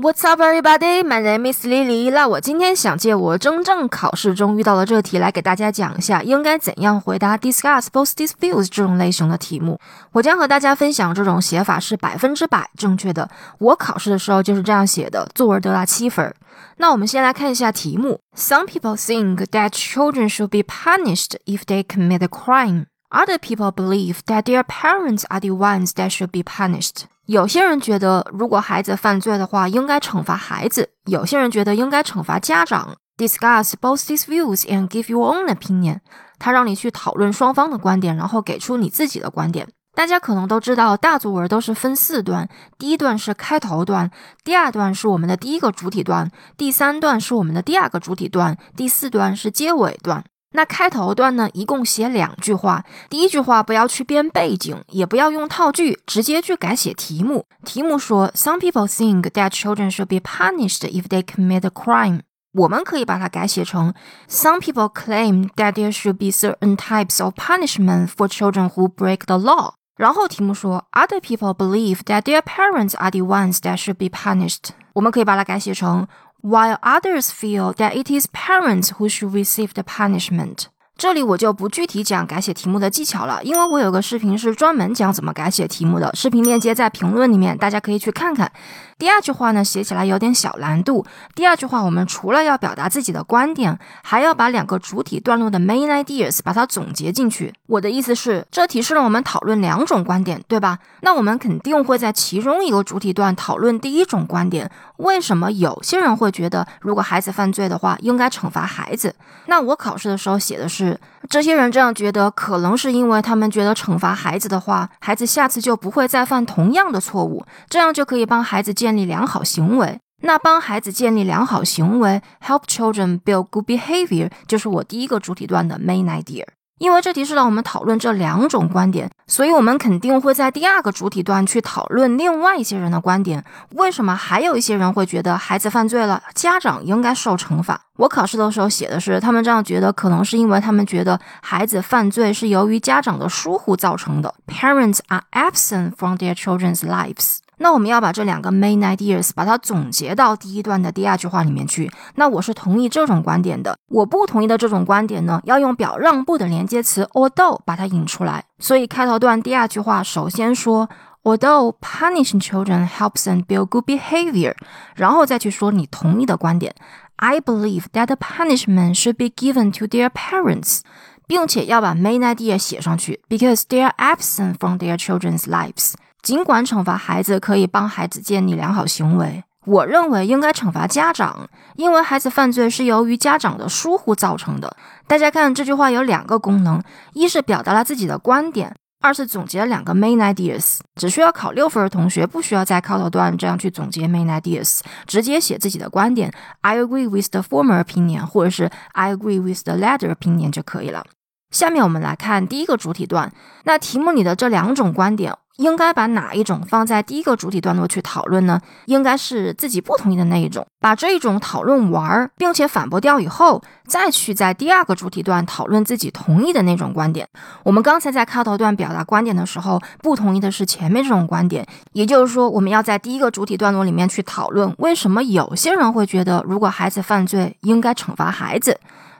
What's up, everybody? My name is Lily. 那我今天想借我真正考试中遇到的这题来给大家讲一下，应该怎样回答 discuss both these views 这种类型的题目。我将和大家分享这种写法是百分之百正确的。我考试的时候就是这样写的，作文得了七分。那我们先来看一下题目。Some people think that children should be punished if they commit a crime. Other people believe that their parents are the ones that should be punished. 有些人觉得，如果孩子犯罪的话，应该惩罚孩子；有些人觉得应该惩罚家长。Discuss both these views and give your own opinion。他让你去讨论双方的观点，然后给出你自己的观点。大家可能都知道，大作文都是分四段：第一段是开头段，第二段是我们的第一个主体段，第三段是我们的第二个主体段，第四段是结尾段。那开头段呢，一共写两句话。第一句话不要去编背景，也不要用套句，直接去改写题目。题目说，Some people think that children should be punished if they commit a crime。我们可以把它改写成，Some people claim that there should be certain types of punishment for children who break the law。然后题目说，Other people believe that their parents are the ones that should be punished。我们可以把它改写成。While others feel that it is parents who should receive the punishment. 这里我就不具体讲改写题目的技巧了，因为我有个视频是专门讲怎么改写题目的，视频链接在评论里面，大家可以去看看。第二句话呢，写起来有点小难度。第二句话，我们除了要表达自己的观点，还要把两个主体段落的 main ideas 把它总结进去。我的意思是，这提示了我们讨论两种观点，对吧？那我们肯定会在其中一个主体段讨论第一种观点，为什么有些人会觉得，如果孩子犯罪的话，应该惩罚孩子？那我考试的时候写的是。这些人这样觉得，可能是因为他们觉得惩罚孩子的话，孩子下次就不会再犯同样的错误，这样就可以帮孩子建立良好行为。那帮孩子建立良好行为，help children build good behavior，就是我第一个主体段的 main idea。因为这题是让我们讨论这两种观点，所以我们肯定会在第二个主体段去讨论另外一些人的观点。为什么还有一些人会觉得孩子犯罪了，家长应该受惩罚？我考试的时候写的是，他们这样觉得，可能是因为他们觉得孩子犯罪是由于家长的疏忽造成的。Parents are absent from their children's lives. 那我们要把这两个 main ideas 把它总结到第一段的第二句话里面去。那我是同意这种观点的。我不同意的这种观点呢，要用表让步的连接词 although 把它引出来。所以开头段第二句话首先说 although punishing children helps and build good behavior，然后再去说你同意的观点。I believe that the punishment should be given to their parents，并且要把 main idea 写上去，because they are absent from their children's lives。尽管惩罚孩子可以帮孩子建立良好行为，我认为应该惩罚家长，因为孩子犯罪是由于家长的疏忽造成的。大家看这句话有两个功能：一是表达了自己的观点，二是总结了两个 main ideas。只需要考六分的同学不需要在开头段这样去总结 main ideas，直接写自己的观点。I agree with the former opinion，或者是 I agree with the latter opinion 就可以了。下面我们来看第一个主体段，那题目里的这两种观点。应该把哪一种放在第一个主体段落去讨论呢？应该是自己不同意的那一种，把这一种讨论完，并且反驳掉以后，再去在第二个主体段讨论自己同意的那种观点。我们刚才在开头段表达观点的时候，不同意的是前面这种观点，也就是说，我们要在第一个主体段落里面去讨论为什么有些人会觉得，如果孩子犯罪，应该惩罚孩子。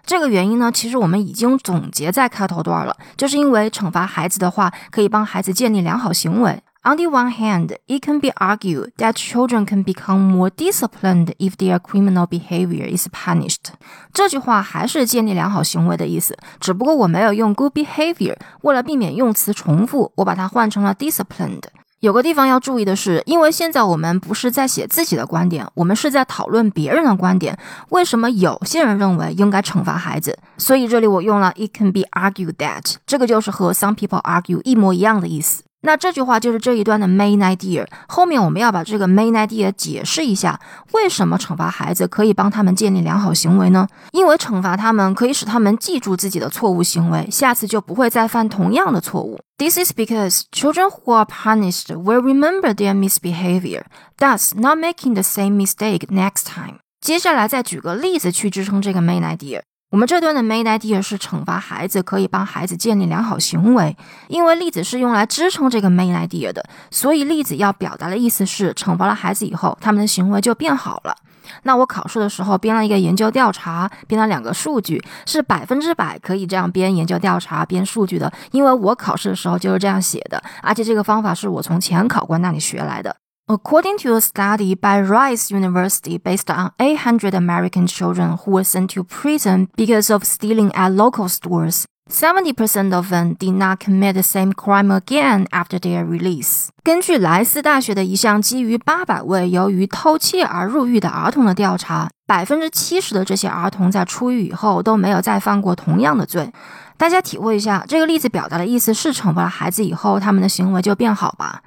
这个原因呢，其实我们已经总结在开头段了，就是因为惩罚孩子的话，可以帮孩子建立良好行为。On the one hand, it can be argued that children can become more disciplined if their criminal behavior is punished。这句话还是建立良好行为的意思，只不过我没有用 good behavior，为了避免用词重复，我把它换成了 disciplined。有个地方要注意的是，因为现在我们不是在写自己的观点，我们是在讨论别人的观点。为什么有些人认为应该惩罚孩子？所以这里我用了 "It can be argued that"，这个就是和 "Some people argue" 一模一样的意思。那这句话就是这一段的 main idea。后面我们要把这个 main idea 解释一下，为什么惩罚孩子可以帮他们建立良好行为呢？因为惩罚他们可以使他们记住自己的错误行为，下次就不会再犯同样的错误。This is because children who are punished will remember their misbehavior, thus not making the same mistake next time。接下来再举个例子去支撑这个 main idea。我们这段的 main idea 是惩罚孩子可以帮孩子建立良好行为，因为例子是用来支撑这个 main idea 的，所以例子要表达的意思是惩罚了孩子以后，他们的行为就变好了。那我考试的时候编了一个研究调查，编了两个数据，是百分之百可以这样编研究调查、编数据的，因为我考试的时候就是这样写的，而且这个方法是我从前考官那里学来的。According to a study by Rice University based on 800 American children who were sent to prison because of stealing at local stores, 70% of them did not commit the same crime again after their release. 根据莱斯大学的一项基于800位由于偷窃而入狱的儿童的调查，百分之七十的这些儿童在出狱以后都没有再犯过同样的罪。大家体会一下，这个例子表达的意思是惩罚了孩子以后，他们的行为就变好吧？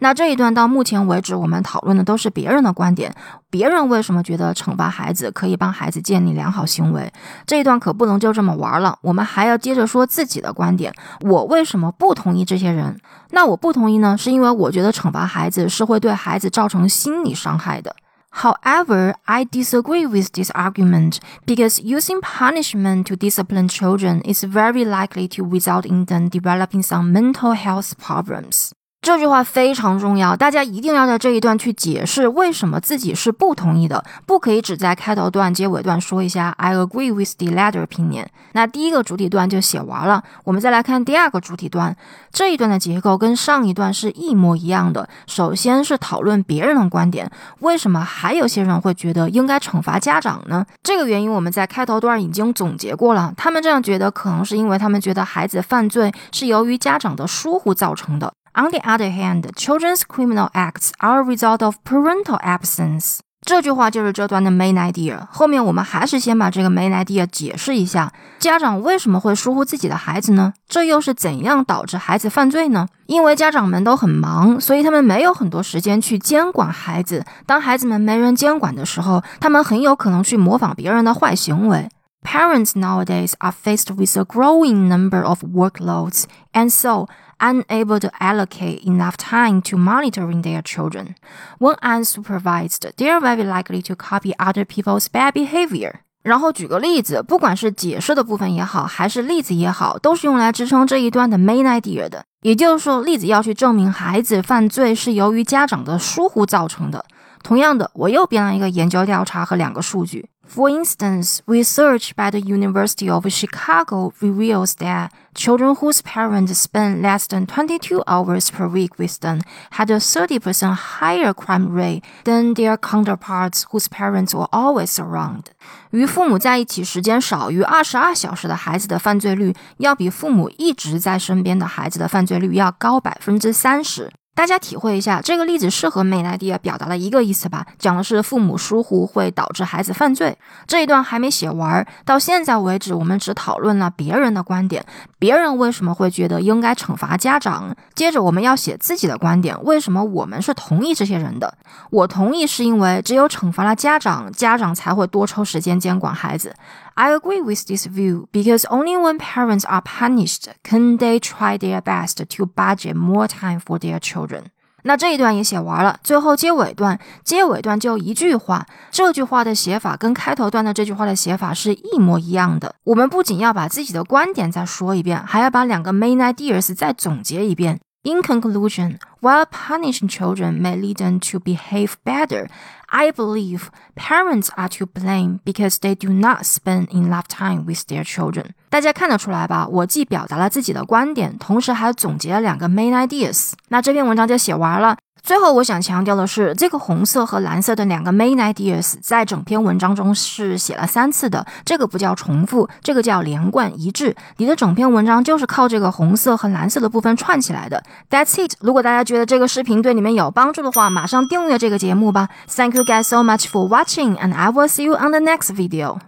那这一段到目前为止，我们讨论的都是别人的观点。别人为什么觉得惩罚孩子可以帮孩子建立良好行为？这一段可不能就这么玩了，我们还要接着说自己的观点。我为什么不同意这些人？那我不同意呢？是因为我觉得惩罚孩子是会对孩子造成心理伤害的。However, I disagree with this argument because using punishment to discipline children is very likely to result in them developing some mental health problems. 这句话非常重要，大家一定要在这一段去解释为什么自己是不同意的，不可以只在开头段、结尾段说一下 I agree with the latter opinion。那第一个主体段就写完了，我们再来看第二个主体段。这一段的结构跟上一段是一模一样的。首先是讨论别人的观点，为什么还有些人会觉得应该惩罚家长呢？这个原因我们在开头段已经总结过了，他们这样觉得可能是因为他们觉得孩子犯罪是由于家长的疏忽造成的。On the other hand, children's criminal acts are a result of parental absence. 这句话就是这段的 main idea。后面我们还是先把这个 main idea 解释一下。家长为什么会疏忽自己的孩子呢？这又是怎样导致孩子犯罪呢？因为家长们都很忙，所以他们没有很多时间去监管孩子。当孩子们没人监管的时候，他们很有可能去模仿别人的坏行为。Parents nowadays are faced with a growing number of workloads, and so unable to allocate enough time to monitoring their children. When unsupervised, they are very likely to copy other people's bad behavior. 然后举个例子，不管是解释的部分也好，还是例子也好，都是用来支撑这一段的 main idea 的。也就是说，例子要去证明孩子犯罪是由于家长的疏忽造成的。同样的，我又编了一个研究调查和两个数据。For instance, research by the University of Chicago reveals that children whose parents spend less than 22 hours per week with them had a 30% higher crime rate than their counterparts whose parents were always around. 与父母在一起时间少于二十二小时的孩子的犯罪率，要比父母一直在身边的孩子的犯罪率要高百分之三十。 大家体会一下，这个例子是和美莱迪亚表达了一个意思吧？讲的是父母疏忽会导致孩子犯罪。这一段还没写完，到现在为止，我们只讨论了别人的观点，别人为什么会觉得应该惩罚家长？接着我们要写自己的观点，为什么我们是同意这些人的？我同意是因为只有惩罚了家长，家长才会多抽时间监管孩子。I agree with this view because only when parents are punished can they try their best to budget more time for their children. 那这一段也写完了，最后结尾段，结尾段就一句话，这句话的写法跟开头段的这句话的写法是一模一样的。我们不仅要把自己的观点再说一遍，还要把两个 main ideas 再总结一遍。In conclusion, while punishing children may lead them to behave better, I believe parents are to blame because they do not spend enough time with their children. 大家看得出来吧？我既表达了自己的观点，同时还总结了两个 main ideas。那这篇文章就写完了。 最后，我想强调的是，这个红色和蓝色的两个 main ideas 在整篇文章中是写了三次的。这个不叫重复，这个叫连贯一致。你的整篇文章就是靠这个红色和蓝色的部分串起来的。That's it。如果大家觉得这个视频对你们有帮助的话，马上订阅这个节目吧。Thank you guys so much for watching, and I will see you on the next video.